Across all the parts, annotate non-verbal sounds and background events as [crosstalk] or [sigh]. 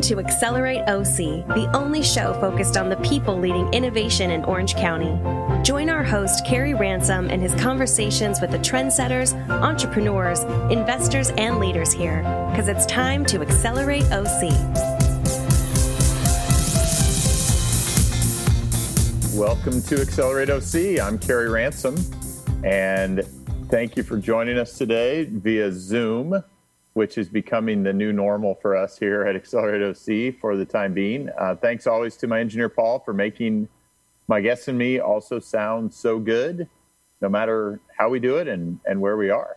Welcome to Accelerate OC, the only show focused on the people leading innovation in Orange County. Join our host, Carey Ransom, and his conversations with the trendsetters, entrepreneurs, investors, and leaders here, because it's time to Accelerate OC. Welcome to Accelerate OC. I'm Carey Ransom, and thank you for joining us today via Zoom which is becoming the new normal for us here at Accelerate OC for the time being. Uh, thanks always to my engineer, Paul, for making my guests and me also sound so good, no matter how we do it and, and where we are.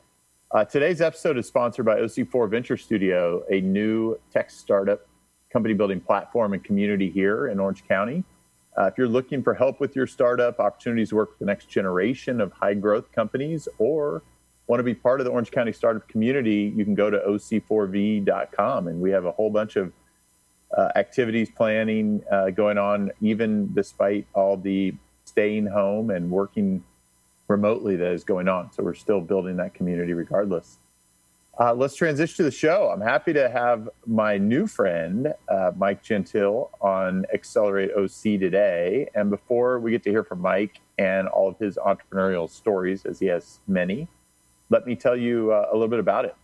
Uh, today's episode is sponsored by OC4 Venture Studio, a new tech startup company building platform and community here in Orange County. Uh, if you're looking for help with your startup, opportunities to work with the next generation of high growth companies, or want to be part of the Orange County startup community, you can go to oc4v.com, and we have a whole bunch of uh, activities planning uh, going on, even despite all the staying home and working remotely that is going on. So we're still building that community regardless. Uh, let's transition to the show. I'm happy to have my new friend, uh, Mike Gentile, on Accelerate OC today. And before we get to hear from Mike and all of his entrepreneurial stories, as he has many, let me tell you uh, a little bit about it.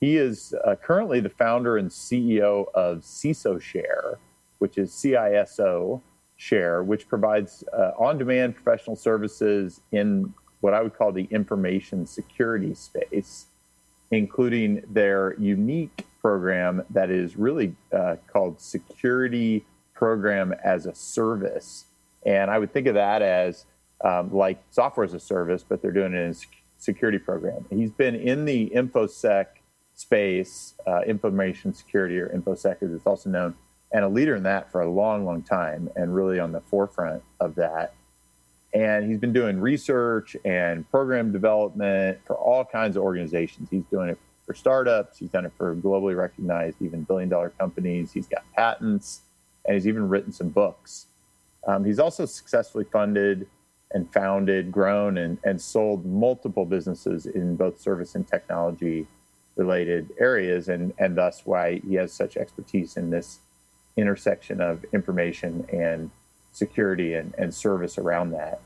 He is uh, currently the founder and CEO of CISO Share, which is CISO Share, which provides uh, on demand professional services in what I would call the information security space, including their unique program that is really uh, called Security Program as a Service. And I would think of that as um, like software as a service, but they're doing it in security program. He's been in the InfoSec space, uh, information security or InfoSec as it's also known, and a leader in that for a long, long time and really on the forefront of that. And he's been doing research and program development for all kinds of organizations. He's doing it for startups, he's done it for globally recognized, even billion dollar companies. He's got patents, and he's even written some books. Um, he's also successfully funded and founded, grown, and, and sold multiple businesses in both service and technology related areas, and, and thus why he has such expertise in this intersection of information and security and, and service around that.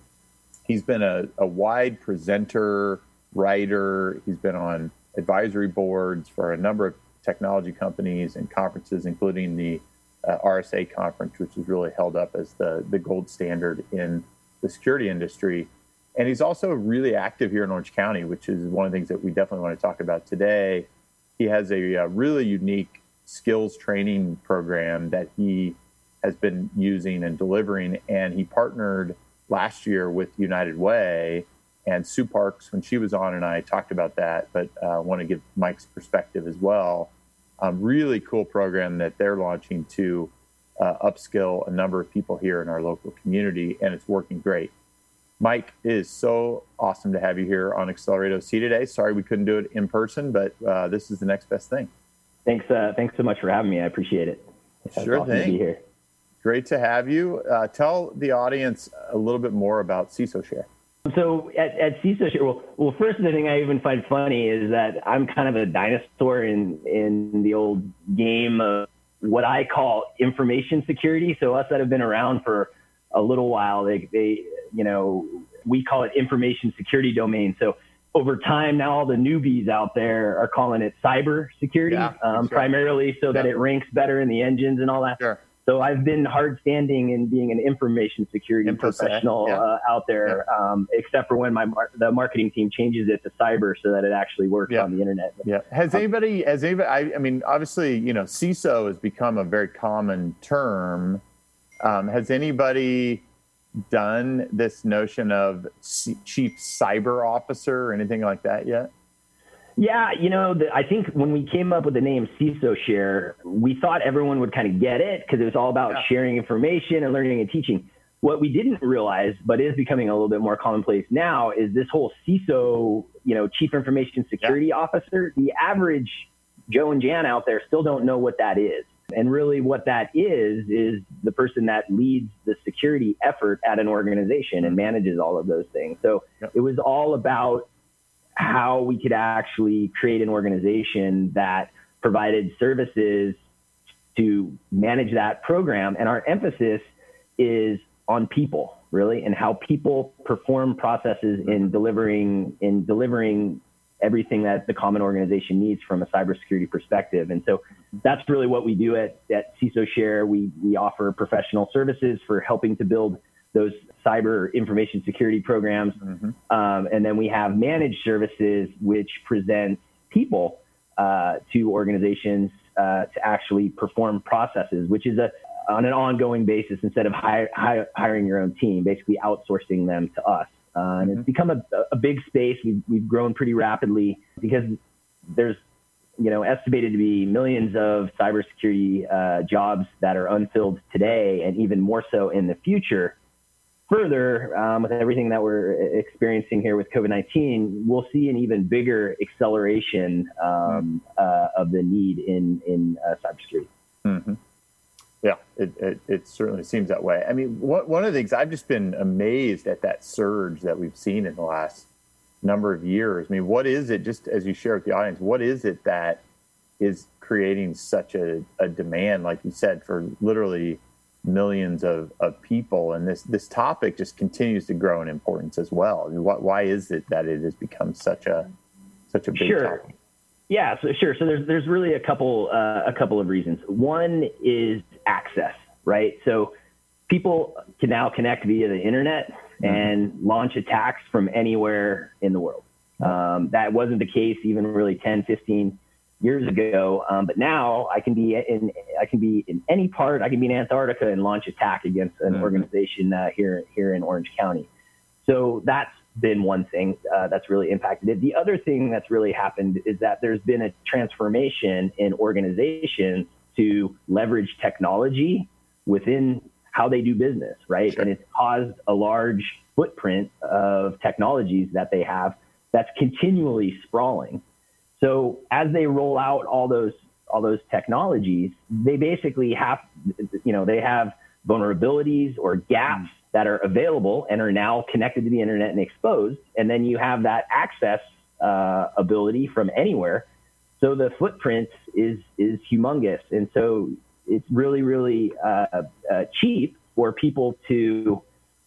He's been a, a wide presenter, writer, he's been on advisory boards for a number of technology companies and conferences, including the uh, RSA conference, which is really held up as the, the gold standard in the security industry. And he's also really active here in Orange County, which is one of the things that we definitely want to talk about today. He has a, a uh, really unique skills training program that he has been using and delivering. And he partnered last year with United Way and Sue Parks when she was on, and I talked about that. But uh, I want to give Mike's perspective as well. Um, really cool program that they're launching to uh, upskill a number of people here in our local community, and it's working great. Mike, it is so awesome to have you here on Accelerate OC today. Sorry we couldn't do it in person, but uh, this is the next best thing. Thanks, uh, thanks so much for having me. I appreciate it. It's sure awesome thing. To be here. Great to have you. Uh, tell the audience a little bit more about CISO Share. So at, at CISO Share, well, well, first the thing I even find funny is that I'm kind of a dinosaur in in the old game of what I call information security. So us that have been around for a little while, they, they, you know, we call it information security domain. So over time, now all the newbies out there are calling it cyber security, yeah, um, primarily so yeah. that it ranks better in the engines and all that. Sure. So I've been hard standing in being an information security professional yeah. uh, out there, yeah. um, except for when my mar- the marketing team changes it to cyber so that it actually works yeah. on the internet. Yeah. Has um, anybody? Has anybody? I, I, mean, obviously, you know, CISO has become a very common term. Um, has anybody done this notion of C- chief cyber officer or anything like that yet? Yeah, you know, the, I think when we came up with the name CISO Share, we thought everyone would kind of get it because it was all about yeah. sharing information and learning and teaching. What we didn't realize, but is becoming a little bit more commonplace now, is this whole CISO, you know, Chief Information Security yeah. Officer. The average Joe and Jan out there still don't know what that is. And really, what that is, is the person that leads the security effort at an organization and mm-hmm. manages all of those things. So yep. it was all about how we could actually create an organization that provided services to manage that program. And our emphasis is on people, really, and how people perform processes in delivering in delivering everything that the common organization needs from a cybersecurity perspective. And so that's really what we do at, at CISO Share. We, we offer professional services for helping to build those cyber information security programs. Mm-hmm. Um, and then we have managed services, which present people uh, to organizations uh, to actually perform processes, which is a on an ongoing basis instead of hiring your own team, basically outsourcing them to us. Uh, and mm-hmm. it's become a, a big space. We've, we've grown pretty rapidly because there's, you know, estimated to be millions of cybersecurity uh, jobs that are unfilled today, and even more so in the future. Further, um, with everything that we're experiencing here with COVID 19, we'll see an even bigger acceleration um, uh, of the need in, in uh, cybersecurity. Mm-hmm. Yeah, it, it, it, certainly seems that way. I mean, what, one of the things I've just been amazed at that surge that we've seen in the last number of years. I mean, what is it, just as you share with the audience, what is it that is creating such a, a demand, like you said, for literally millions of, of people? And this, this topic just continues to grow in importance as well. I mean, what, why is it that it has become such a, such a big sure. topic? Yeah, so sure. So there's there's really a couple uh, a couple of reasons. One is access, right? So people can now connect via the internet mm-hmm. and launch attacks from anywhere in the world. Um, that wasn't the case even really 10, 15 years ago. Um, but now I can be in I can be in any part. I can be in Antarctica and launch attack against an mm-hmm. organization uh, here here in Orange County. So that's been one thing uh, that's really impacted it. The other thing that's really happened is that there's been a transformation in organizations to leverage technology within how they do business, right? Sure. And it's caused a large footprint of technologies that they have that's continually sprawling. So as they roll out all those all those technologies, they basically have, you know, they have vulnerabilities or gaps mm that are available and are now connected to the internet and exposed. And then you have that access uh, ability from anywhere. So the footprint is is humongous, and so it's really really uh, uh, cheap for people to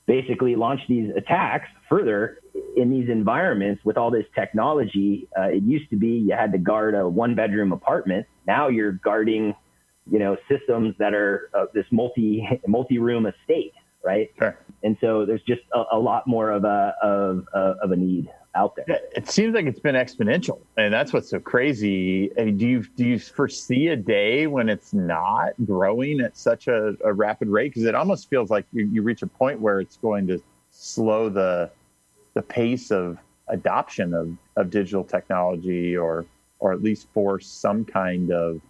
basically launch these attacks further in these environments with all this technology. Uh, it used to be you had to guard a one bedroom apartment. Now you're guarding, you know, systems that are uh, this multi [laughs] multi room estate right? Sure. And so there's just a, a lot more of a of, of a need out there. It seems like it's been exponential, and that's what's so crazy. I mean, do you do you foresee a day when it's not growing at such a, a rapid rate? Because it almost feels like you, you reach a point where it's going to slow the the pace of adoption of, of digital technology, or or at least force some kind of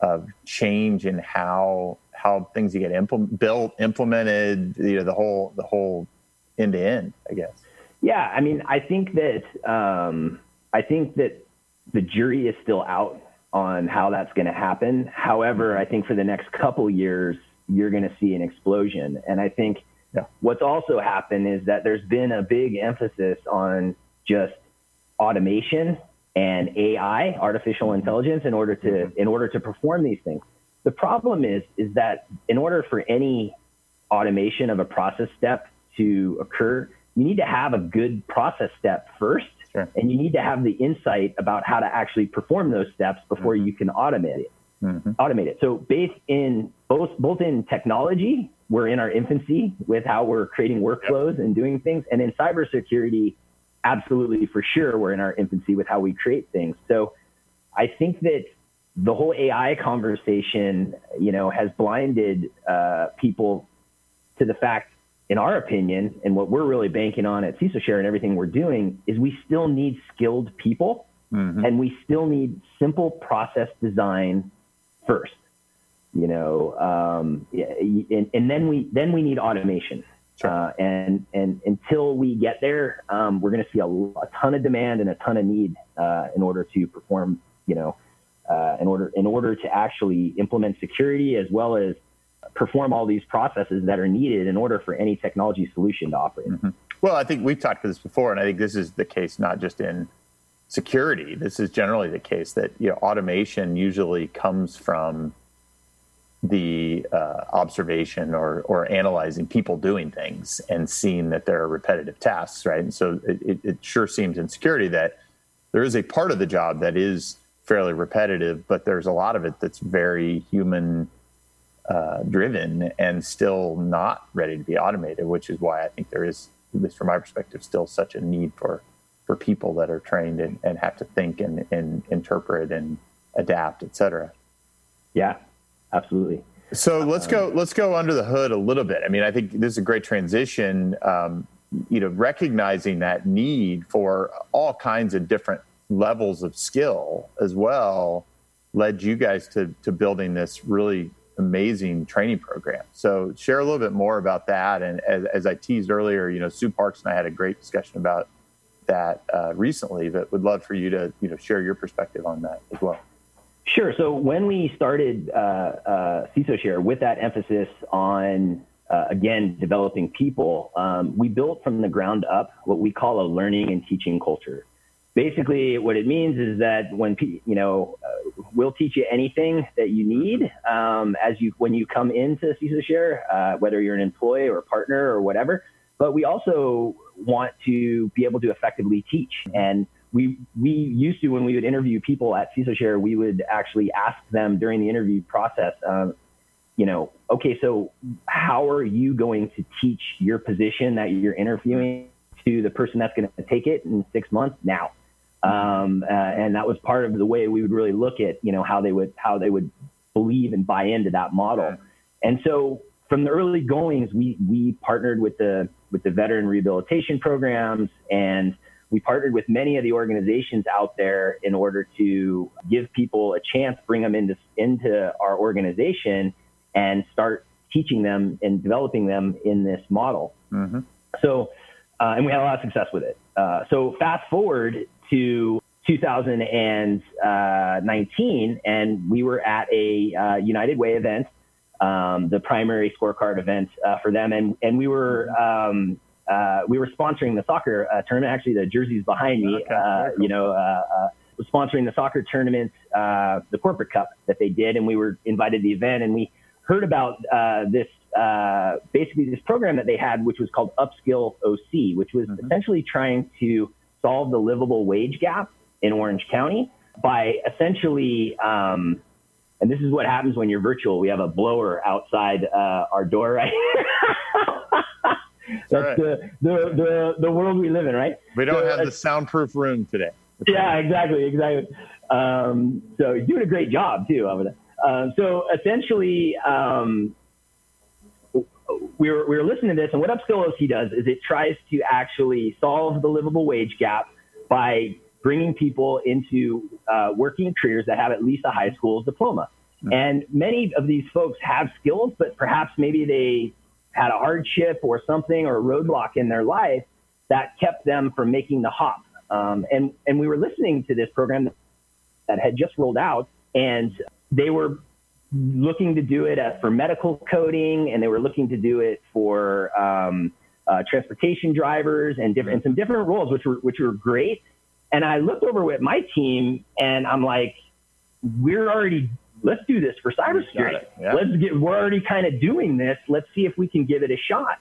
of change in how how things get implement, built, implemented, you know, the whole the whole end to end, I guess. Yeah, I mean, I think that um, I think that the jury is still out on how that's going to happen. However, I think for the next couple years, you're going to see an explosion, and I think yeah. what's also happened is that there's been a big emphasis on just automation and AI, artificial intelligence, in order to mm-hmm. in order to perform these things. The problem is, is that in order for any automation of a process step to occur, you need to have a good process step first. Sure. And you need to have the insight about how to actually perform those steps before mm-hmm. you can automate it. Mm-hmm. Automate it. So, based in both both in technology, we're in our infancy with how we're creating workflows and doing things, and in cybersecurity, absolutely for sure, we're in our infancy with how we create things. So, I think that the whole AI conversation, you know, has blinded uh, people to the fact, in our opinion, and what we're really banking on at CISO Share and everything we're doing is we still need skilled people, mm-hmm. and we still need simple process design first. You know, um, and, and, then we then we need automation. Sure. Uh, and and until we get there, um, we're going to see a, a, ton of demand and a ton of need uh, in order to perform, you know, uh, in order in order to actually implement security as well as perform all these processes that are needed in order for any technology solution to operate. Mm-hmm. Well, I think we've talked about this before, and I think this is the case not just in security. This is generally the case that you know automation usually comes from the uh, observation or, or analyzing people doing things and seeing that there are repetitive tasks, right? And so it, it sure seems in security that there is a part of the job that is fairly repetitive, but there's a lot of it that's very human uh, driven and still not ready to be automated, which is why I think there is, at least from my perspective, still such a need for for people that are trained and, and have to think and, and interpret and adapt, et cetera. Yeah, absolutely. So let's go. Let's go under the hood a little bit. I mean, I think this is a great transition. Um, you know, recognizing that need for all kinds of different levels of skill as well led you guys to to building this really amazing training program. So share a little bit more about that. And as, as I teased earlier, you know, Sue Parks and I had a great discussion about that uh, recently. But would love for you to you know share your perspective on that as well. Sure. So when we started uh, uh, CISO Share with that emphasis on, uh, again, developing people, um, we built from the ground up what we call a learning and teaching culture. Basically, what it means is that when you know, uh, we'll teach you anything that you need um, as you when you come into CISO Share, uh, whether you're an employee or a partner or whatever. But we also want to be able to effectively teach and we we used to when we would interview people at CISO Share, we would actually ask them during the interview process, um, you know, okay, so how are you going to teach your position that you're interviewing to the person that's going to take it in six months now? Um, uh, and that was part of the way we would really look at, you know, how they would how they would believe and buy into that model. And so from the early goings, we we partnered with the with the veteran rehabilitation programs and we partnered with many of the organizations out there in order to give people a chance, bring them into, into our organization and start teaching them and developing them in this model. Mm-hmm. So, uh, and we had a lot of success with it. Uh, so fast forward to 2019 and we were at a uh, United Way event, um, the primary scorecard event uh, for them. And, and we were, um, uh, we were sponsoring the soccer uh, tournament. Actually, the jerseys behind me, okay, uh, cool. you know, uh, uh, was sponsoring the soccer tournament, uh, the corporate cup that they did, and we were invited to the event, and we heard about this basically this program that they had, which was called Upskill OC, which was mm-hmm. essentially trying to solve the livable wage gap in Orange County by essentially. Um, and this is what happens when you're virtual. We have a blower outside our door right [laughs] That's right. the, the, the, the world we live in, right? We don't so, have the soundproof room today. yeah, exactly, exactly. Um, so you're doing a great job too over there. Um, so essentially, um, we were, we were listening to this, and what Upskill OC does is it tries to actually solve the livable wage gap by bringing people into uh, working careers that have at least a high school diploma. Mm-hmm. And many of these folks have skills, but perhaps maybe they had a hardship or something or a roadblock in their life that kept them from making the hop. Um, and, and we were listening to this program that had just rolled out and they were looking to do it for medical coding and they were looking to do it for um, uh, transportation drivers and different and some different roles which were which were great and i looked over with my team and i'm like we're already let's do this for cybersecurity. Yeah. Let's get, we're already kind of doing this. Let's see if we can give it a shot.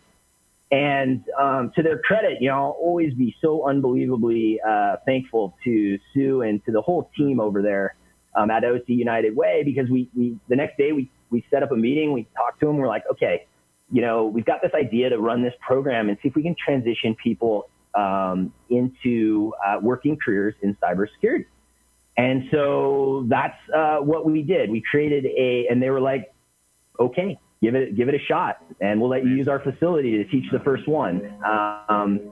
And um, to their credit, you know, I'll always be so unbelievably uh, thankful to Sue and to the whole team over there um, at OC United Way because we, we the next day we we set up a meeting. We talked to them. We're like, okay, you know, we've got this idea to run this program and see if we can transition people um, into uh, working careers in cybersecurity. And so that's uh, what we did. We created a, and they were like, okay, give it, give it a shot, and we'll let you use our facility to teach the first one. Um,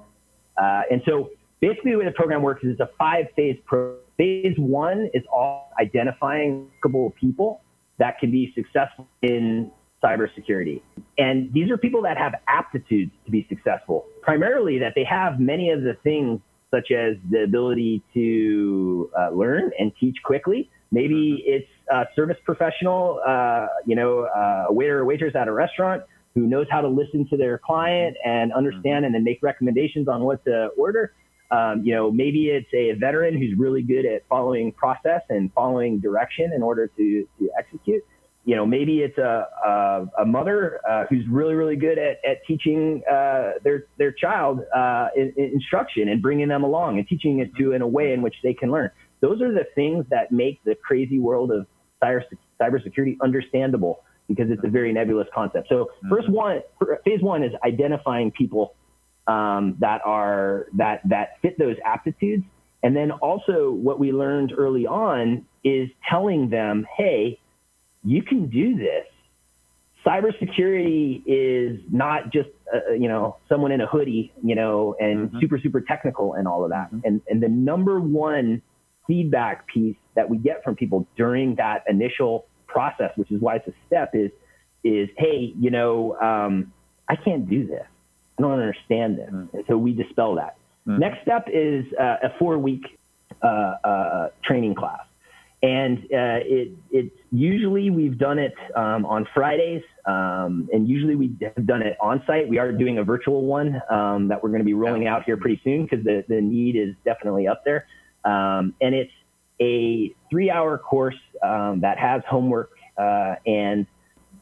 uh, and so basically, the way the program works is it's a five-phase program. Phase one is all identifying people that can be successful in cybersecurity. And these are people that have aptitudes to be successful, primarily that they have many of the things such as the ability to uh, learn and teach quickly. Maybe it's a service professional, uh, you know, uh, a waiter or waitress at a restaurant who knows how to listen to their client and understand mm-hmm. and then make recommendations on what to order. Um, you know, maybe it's a veteran who's really good at following process and following direction in order to, to execute. You know, maybe it's a, a, a mother uh, who's really, really good at, at teaching uh, their, their child uh, in, in instruction and bringing them along and teaching it to in a way in which they can learn. Those are the things that make the crazy world of cyber, cybersecurity understandable because it's a very nebulous concept. So mm-hmm. first one, phase one is identifying people um, that are that that fit those aptitudes, and then also what we learned early on is telling them, hey, you can do this. Cybersecurity is not just uh, uh, you know someone in a hoodie, you know, and mm-hmm. super super technical and all of that. Mm-hmm. And and the number one feedback piece that we get from people during that initial process, which is why it's a step, is is hey, you know, um, I can't do this. I don't understand this. Mm-hmm. And so we dispel that. Mm-hmm. Next step is uh, a four week uh, uh, training class. And uh, it, it's usually we've done it um, on Fridays, um, and usually we have done it on site. We are doing a virtual one um, that we're going to be rolling out here pretty soon because the, the need is definitely up there. Um, and it's a three hour course um, that has homework, uh, and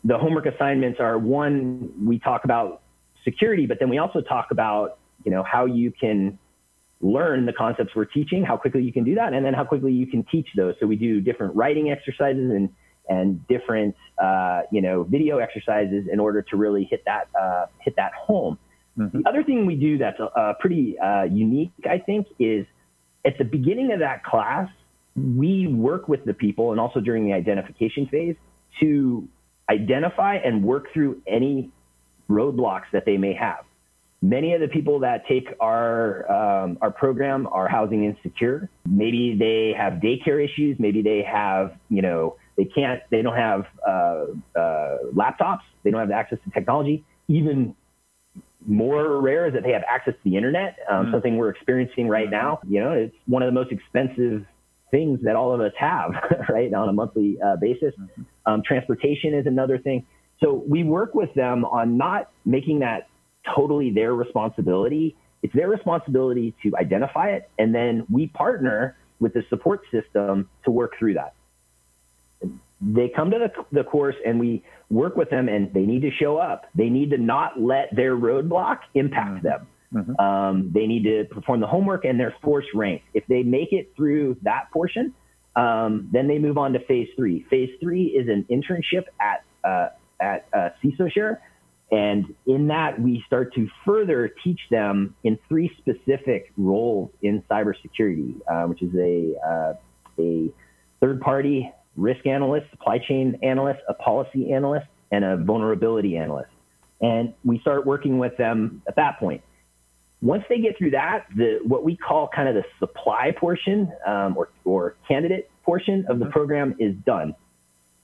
the homework assignments are one, we talk about security, but then we also talk about, you know, how you can learn the concepts we're teaching, how quickly you can do that, and then how quickly you can teach those. So we do different writing exercises and and different uh, you know video exercises in order to really hit that uh, hit that home. Mm-hmm. The other thing we do that's uh, pretty uh, unique, I think, is at the beginning of that class, we work with the people and also during the identification phase to identify and work through any roadblocks that they may have. Many of the people that take our um, our program are housing insecure. Maybe they have daycare issues. Maybe they have you know they can't they don't have uh, uh, laptops. They don't have access to technology. Even more rare is that they have access to the internet. Um, mm. Something we're experiencing right now. You know, it's one of the most expensive things that all of us have, [laughs] right, on a monthly uh, basis. Mm-hmm. Um, transportation is another thing. So we work with them on not making that totally their responsibility. It's their responsibility to identify it, and then we partner with the support system to work through that. They come to the, the course and we work with them, and they need to show up. They need to not let their roadblock impact them. Mm-hmm. Um, they need to perform the homework and they're force ranked. If they make it through that portion, um, then they move on to phase three. Phase three is an internship at uh, at uh, CISOshare, and in that we start to further teach them in three specific roles in cybersecurity, uh, which is a uh, a third party risk analyst, supply chain analyst, a policy analyst, and a vulnerability analyst. And we start working with them at that point. Once they get through that, the what we call kind of the supply portion um, or, or candidate portion of the mm-hmm. program is done.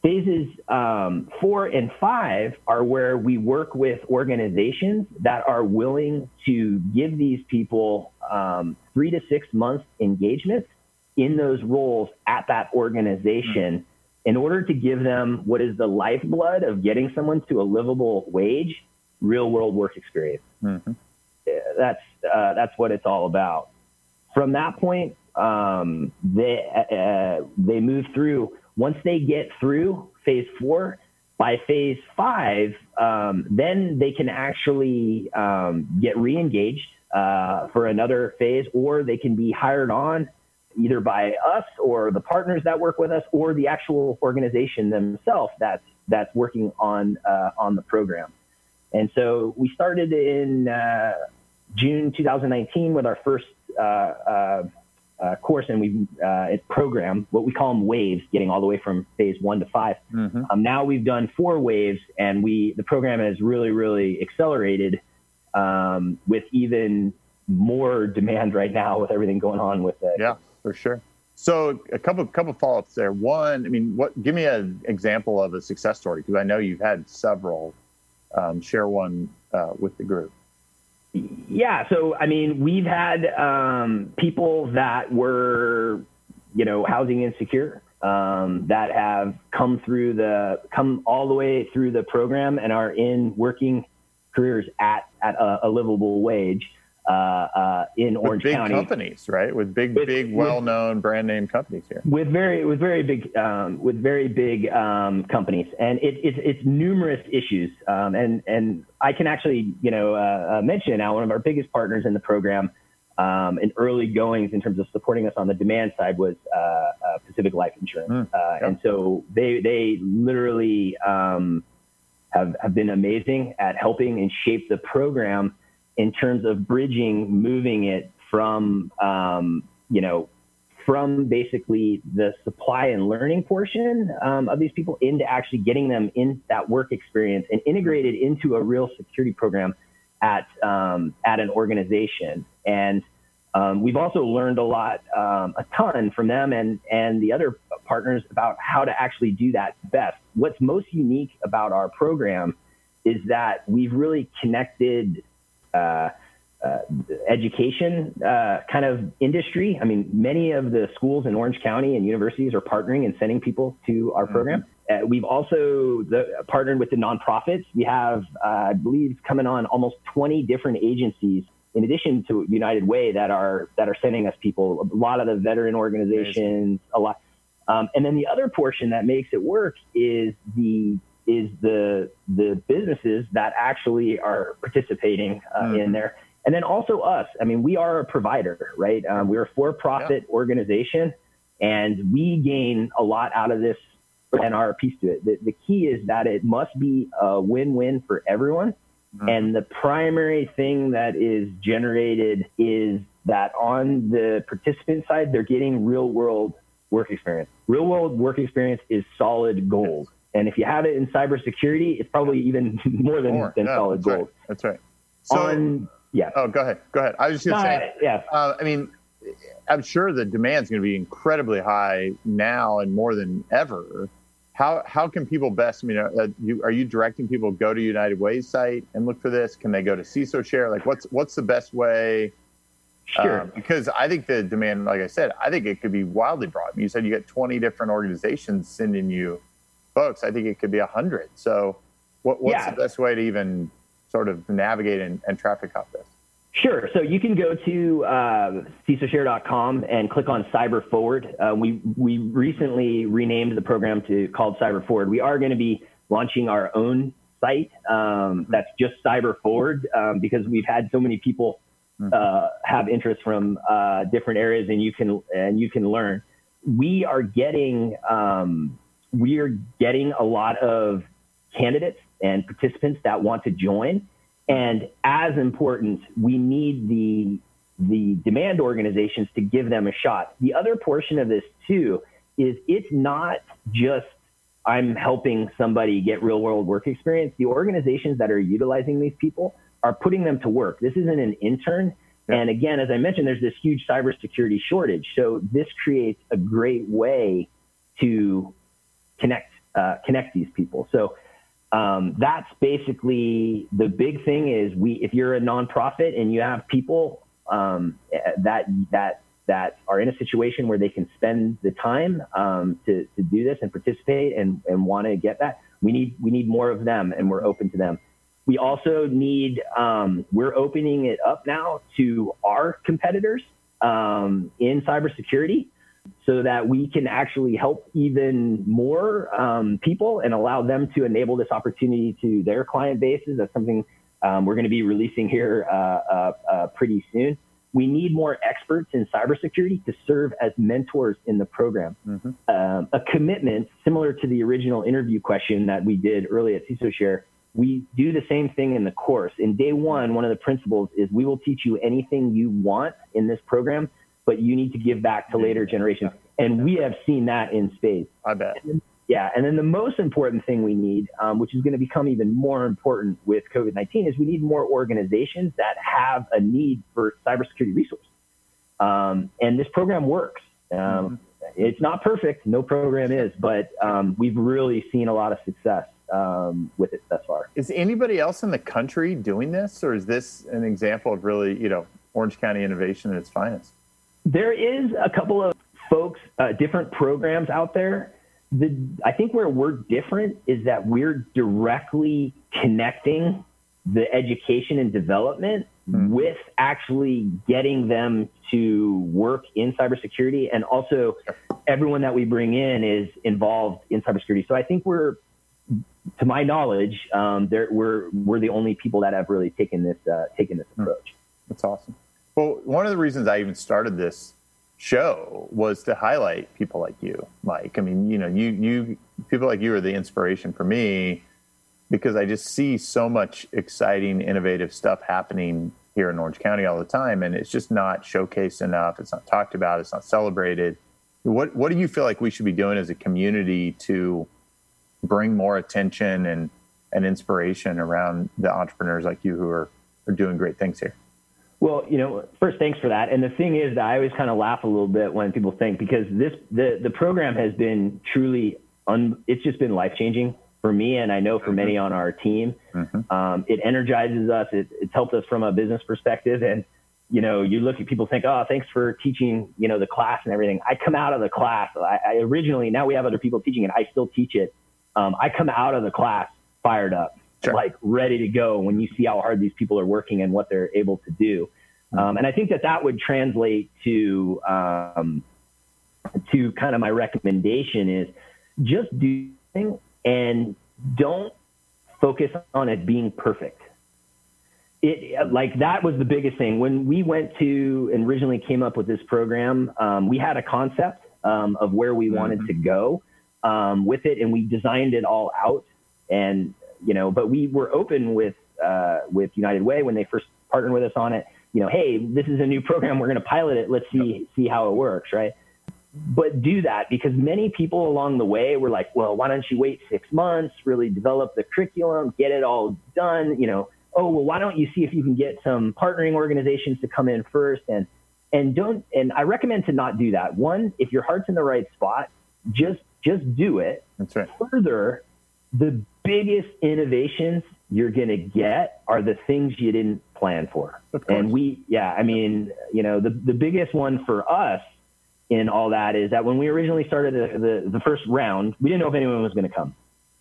Phases um, four and five are where we work with organizations that are willing to give these people um, three to six months engagements in those roles at that organization in order to give them what is the lifeblood of getting someone to a livable wage, real world work experience. Mm-hmm that's uh, that's what it's all about. From that point, um, they uh, they move through. Once they get through phase four, by phase five, um, then they can actually um, get re-engaged uh, for another phase, or they can be hired on either by us or the partners that work with us, or the actual organization themselves that's that's working on uh, on the program. And so we started in uh, June 2019 with our first uh, course, and we uh, program what we call them waves, getting all the way from phase one to 5 mm-hmm. um, now we've done four waves, and we the program has really, really accelerated um, with even more demand right now with everything going on with it. Yeah, for sure. So a couple couple follow ups there. One, I mean, what? Give me an example of a success story because I know you've had several. Um, share one uh, with the group. Yeah, so I mean, we've had um, people that were, you know, housing insecure um, that have come through the come all the way through the program and are in working careers at at a, a livable wage. Uh, uh, in with Orange big County. companies, right? With big, With- big, well-known brand name companies here. with very with very big um, with very big um, companies, and it, it's it's numerous issues. Um, and and I can actually you know uh, uh, mention now one of our biggest partners in the program um, in early goings in terms of supporting us on the demand side was uh, uh, Pacific Life Insurance, Mm, uh, yeah. and so they they literally um, have have been amazing at helping and shape the program in terms of bridging, moving it from um, you know from basically the supply and learning portion um, of these people into actually getting them in that work experience and integrated into a real security program at um, at an organization. And um, we've also learned a lot, um, a ton from them and and the other partners about how to actually do that best. What's most unique about our program is that we've really connected. Uh, uh, education uh, kind of industry. I mean, many of the schools in Orange County and universities are partnering and sending people to our program. Uh, we've also the, partnered with the nonprofits. We have, uh, I believe, coming on almost 20 different agencies in addition to United Way that are that are sending us people. A lot of the veteran organizations, a lot. Um, and then the other portion that makes it work is the is the the businesses that actually are participating uh, Mhm. in there, and then also us. I mean, we are a provider, right? Um, we're a for-profit organization, and we gain a lot out of this and our piece to it. The, the key is that it must be a win-win for everyone. Mhm. And the primary thing that is generated is that on the participant side, they're getting real world work experience. Real world work experience is solid gold. And if you have it in cybersecurity, it's probably even [laughs] more than, More. than solid that's gold. Right. That's right. So, on, yeah. oh, go ahead. Go ahead. I was just going to say, yeah. uh, I mean, I'm sure the demand is going to be incredibly high now and more than ever. How how can people best? I mean, uh, you, are you directing people go to United Way's site and look for this? Can they go to CISO Share? Like, what's what's the best way? Sure. Um, because I think the demand, like I said, I think it could be wildly broad. You said you get 20 different organizations sending you folks. I think it could be a 100. So, what, what's Yeah. the best way to even sort of navigate and, and traffic out this? Sure. So you can go to uh, CISOshare.com and click on Cyber Forward. Uh, we we recently renamed the program to called Cyber Forward. We are going to be launching our own site um, that's just Cyber Forward um, because we've had so many people uh, have interest from uh, different areas, and you can and you can learn. We are getting um, we are getting a lot of candidates and participants that want to join. And as important, we need the the demand organizations to give them a shot. The other portion of this too is it's not just I'm helping somebody get real world work experience. The organizations that are utilizing these people are putting them to work. This isn't an intern. Yeah. And again, as I mentioned, there's this huge cybersecurity shortage. So this creates a great way to connect uh, connect these people. So um, that's basically the big thing is we if you're a nonprofit and you have people um, that that that are in a situation where they can spend the time um, to, to do this and participate and, and want to get that we need we need more of them and we're open to them we also need um, we're opening it up now to our competitors um, in cybersecurity so that we can actually help even more um, people and allow them to enable this opportunity to their client bases. That's something um, we're going to be releasing here uh, uh, uh, pretty soon. We need more experts in cybersecurity to serve as mentors in the program. Mhm. Um, a commitment similar to the original interview question that we did early at CISO Share. We do the same thing in the course. In day one, one of the principles is we will teach you anything you want in this program, but you need to give back to later generations. And we have seen that in space. I bet. Yeah. And then the most important thing we need, um, which is going to become even more important with COVID 19, is we need more organizations that have a need for cybersecurity resources. Um, and this program works. Um, It's not perfect, no program is, but um, we've really seen a lot of success um, with it thus far. Is anybody else in the country doing this, or is this an example of really, you know, Orange County innovation at its finest? There is a couple of folks, uh, different programs out there. The, I think where we're different is that we're directly connecting the education and development mm. with actually getting them to work in cybersecurity. And also, everyone that we bring in is involved in cybersecurity. So I think we're, to my knowledge, um, we're we're the only people that have really taken this uh, taken this mm. approach. That's awesome. Well, one of the reasons I even started this show was to highlight people like you, Mike. I mean, you know, you you people like you are the inspiration for me because I just see so much exciting, innovative stuff happening here in Orange County all the time, and it's just not showcased enough. It's not talked about. It's not celebrated. What What do you feel like we should be doing as a community to bring more attention and and inspiration around the entrepreneurs like you who are are doing great things here? Well, you know, first, thanks for that. And the thing is that I always kind of laugh a little bit when people think because this the the program has been truly un, it's just been life changing for me, and I know for many on our team. Mm-hmm. Um, it energizes us. It, it's helped us from a business perspective, and you know, you look at people think, oh, thanks for teaching, you know, the class and everything. I come out of the class. I, I originally now we have other people teaching it. I still teach it. Um, I come out of the class fired up, sure. like ready to go. When you see how hard these people are working and what they're able to do, mm-hmm. um, and I think that that would translate to um, to kind of my recommendation is just do and don't focus on it being perfect. It like that was the biggest thing when we went to and originally came up with this program. Um, we had a concept um, of where we wanted mm-hmm. to go um, with it, and we designed it all out. And you know, but we were open with uh, with United Way when they first partnered with us on it. You know, hey, this is a new program. We're going to pilot it. Let's see see how it works, right? but do that because many people along the way were like, well, why don't you wait six months, really develop the curriculum, get it all done? You know, oh, well, why don't you see if you can get some partnering organizations to come in first and, and don't, and I recommend to not do that. One, if your heart's in the right spot, just, just do it. That's right. Further, the biggest innovations you're going to get are the things you didn't plan for. And we, yeah, I mean, you know, the, the biggest one for us in all that is that when we originally started the, the, the first round, we didn't know if anyone was going to come.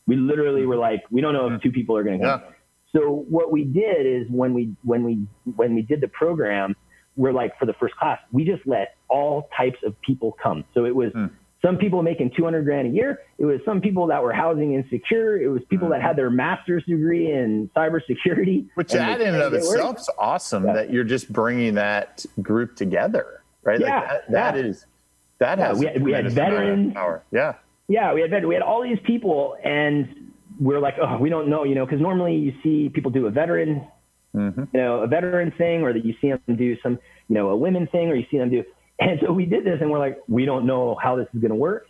We literally were like, we don't know if two people are going to come. Yeah. So what we did is when we when we when we did the program, we're like for the first class, we just let all types of people come. So it was mm. Some people making 200 grand a year. It was some people that were housing insecure. It was people that had their master's degree in cybersecurity. Which that in and of itself is awesome yeah. that you're just bringing that group together, right? Yeah, like that, that yeah. is that has we had, we had veterans. Power. Yeah. Yeah, we had veterans. We had all these people, and we're like, oh, we don't know, you know, because normally you see people do a veteran, mm-hmm. you know, a veteran thing, or that you see them do some, you know, a women thing, or you see them do. And so we did this, and we're like, we don't know how this is going to work.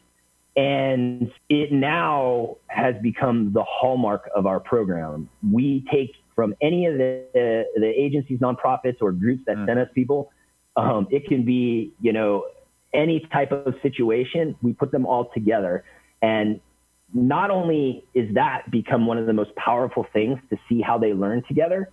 And it now has become the hallmark of our program. We take from any of the, the, the agencies, nonprofits, or groups that mm. send us people. Um, it can be, you know, any type of situation, we put them all together. And not only is that become one of the most powerful things to see how they learn together,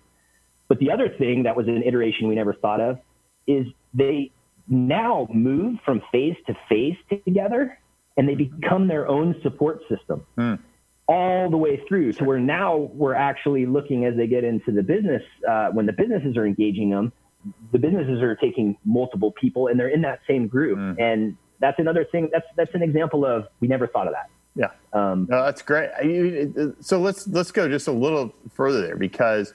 but the other thing that was an iteration we never thought of is they now move from phase to phase together and they become their own support system mm. all the way through. So we're now we're actually looking as they get into the business uh, when the businesses are engaging them the businesses are taking multiple people and they're in that same group. Mm. And that's another thing. That's that's an example of we never thought of that. Yeah, um, no, that's great. So let's let's go just a little further there because,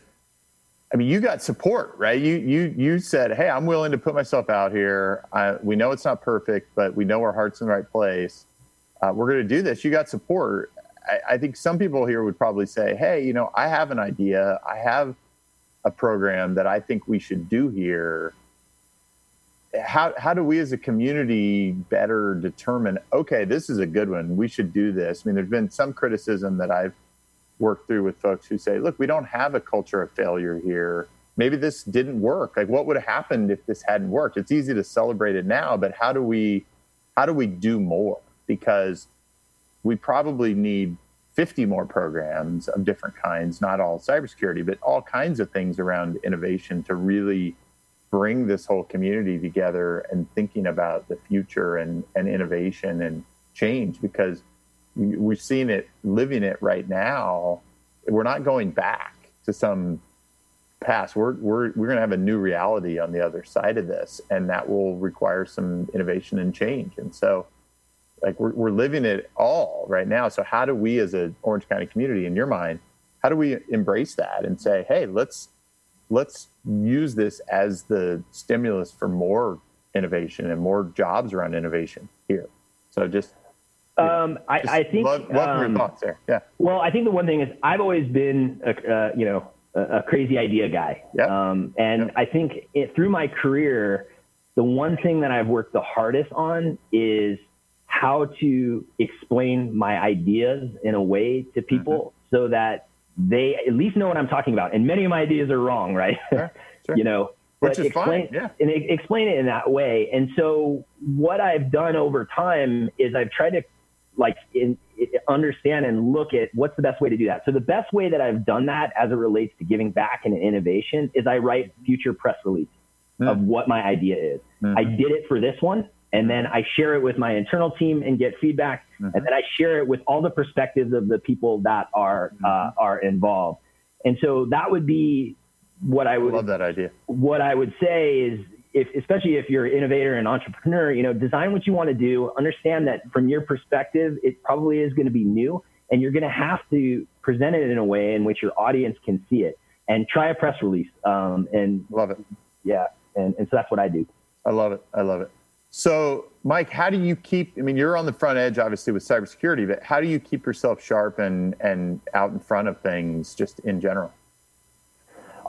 I mean, you got support, right? You you you said, hey, I'm willing to put myself out here. I, we know it's not perfect, but we know our heart's in the right place. Uh, we're going to do this. You got support. I, I think some people here would probably say, hey, you know, I have an idea. I have a program that I think we should do here. How, how do we as a community better determine, okay, this is a good one. We should do this. I mean, there's been some criticism that I've worked through with folks who say, look, we don't have a culture of failure here. Maybe this didn't work. Like what would have happened if this hadn't worked? It's easy to celebrate it now, but how do we how do we do more? Because we probably need 50 more programs of different kinds, not all cybersecurity, but all kinds of things around innovation to really bring this whole community together and thinking about the future and, and innovation and change because we've seen it living it right now. We're not going back to some past. We're we're we're going to have a new reality on the other side of this, and that will require some innovation and change. And so, like we're we're living it all right now. So how do we, as an Orange County community, in your mind, how do we embrace that and say, hey, let's let's use this as the stimulus for more innovation and more jobs around innovation here. So just um, I, I, think. Love, love um, your thoughts there. Yeah. Well, I think the one thing is I've always been, a, uh, you know, a, a, crazy idea guy. Yeah. Um, and yep. I think it, through my career, the one thing that I've worked the hardest on is how to explain my ideas in a way to people mm-hmm. so that they at least know what I'm talking about. And many of my ideas are wrong, right? Sure. Sure. [laughs] you know, which is explain, fine. Yeah. And explain it in that way. And so what I've done over time is I've tried to like in, understand and look at what's the best way to do that. So the best way that I've done that as it relates to giving back and innovation is I write future press releases mm. of what my idea is. Mm-hmm. I did it for this one. And then I share it with my internal team and get feedback. Mm-hmm. And then I share it with all the perspectives of the people that are, mm-hmm. uh, are involved. And so that would be what I would love that idea. What I would say is, if, especially if you're an innovator and entrepreneur, you know, design what you want to do. Understand that from your perspective, it probably is going to be new, and you're going to have to present it in a way in which your audience can see it. And try a press release. Um, and love it. Yeah, and, and so that's what I do. I love it. I love it. So, Mike, how do you keep? I mean, you're on the front edge, obviously, with cybersecurity, but how do you keep yourself sharp and and out in front of things, just in general?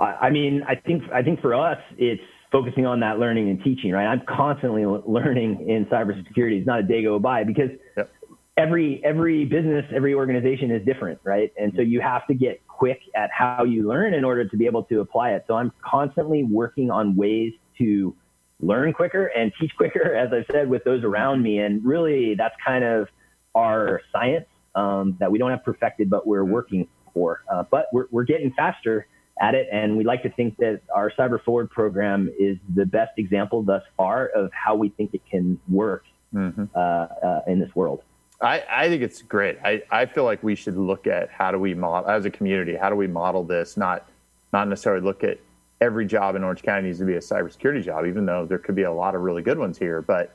I mean, I think I think for us, it's focusing on that learning and teaching. Right, I'm constantly learning in cybersecurity. It's not a day go by because yep. every every business, every organization is different, right? And so you have to get quick at how you learn in order to be able to apply it. So I'm constantly working on ways to learn quicker and teach quicker, as I said, with those around me. And really, that's kind of our science um, that we don't have perfected, but we're working for. Uh, but we're, we're getting faster at it. And we like to think that our Cyber Forward program is the best example thus far of how we think it can work mm-hmm. uh, uh, in this world. I, I, think it's great. I, I feel like we should look at how do we model as a community, how do we model this, not not necessarily look at every job in Orange County needs to be a cybersecurity job, even though there could be a lot of really good ones here. But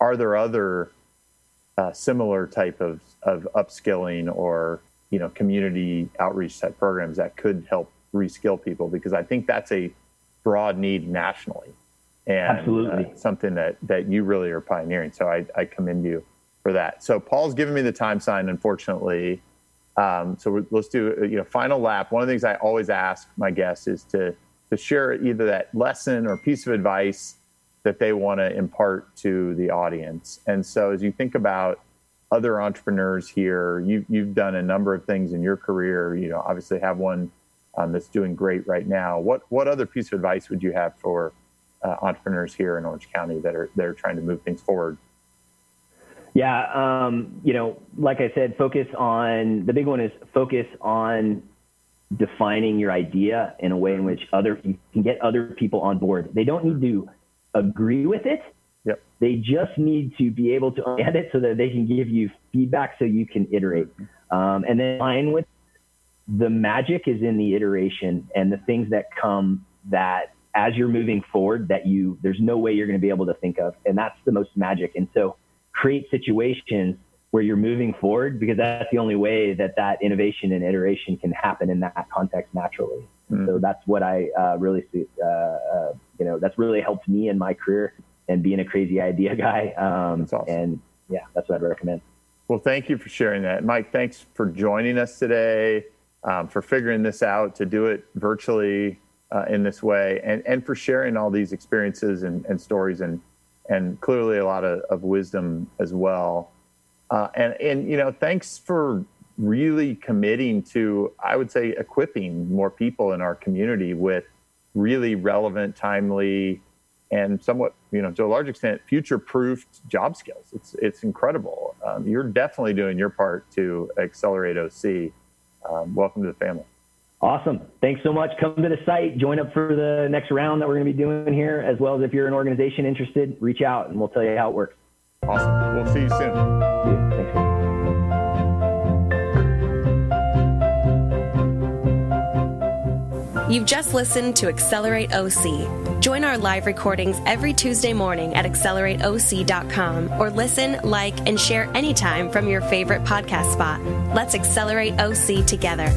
are there other uh, similar type of, of upskilling or you know community outreach type programs that could help reskill people because I think that's a broad need nationally and Absolutely. Uh, something that that you really are pioneering. So I, I commend you for that. So Paul's giving me the time sign, unfortunately. Um, so let's do you know final lap. One of the things I always ask my guests is to to share either that lesson or piece of advice that they want to impart to the audience. And so as you think about other entrepreneurs here, you, you've done a number of things in your career. You know, obviously have one um, that's doing great right now. What what other piece of advice would you have for uh, entrepreneurs here in Orange County that are that are trying to move things forward? Yeah, um, you know, like I said, focus on the big one is focus on defining your idea in a way in which other you can get other people on board. They don't need to agree with it. Yep. They just need to be able to understand it so that they can give you feedback so you can iterate. Mm-hmm. Um, and then line with the magic is in the iteration and the things that come that as you're moving forward that you there's no way you're going to be able to think of. And that's the most magic. And so create situations where you're moving forward because that's the only way that that innovation and iteration can happen in that context naturally. Mm. so that's what i uh, really see uh, uh, you know that's really helped me in my career and being a crazy idea guy. Um, awesome. and yeah that's what i'd recommend. Well thank you for sharing that. Mike thanks for joining us today um, for figuring this out to do it virtually uh, in this way and, and for sharing all these experiences and, and stories and, and clearly a lot of, of wisdom as well. Uh, and, and, you know, thanks for really committing to, I would say, equipping more people in our community with really relevant, timely, and somewhat, you know, to a large extent, future-proofed job skills. It's it's incredible. Um, you're definitely doing your part to accelerate OC um, welcome to the family. Awesome. Thanks so much. Come to the site, join up for the next round that we're going to be doing here, as well as if you're an organization interested, reach out and we'll tell you how it works. Awesome. We'll see you soon. See you. Thanks. You've just listened to Accelerate OC. Join our live recordings every Tuesday morning at accelerateoc.com or listen, like, and share anytime from your favorite podcast spot. Let's accelerate OC together.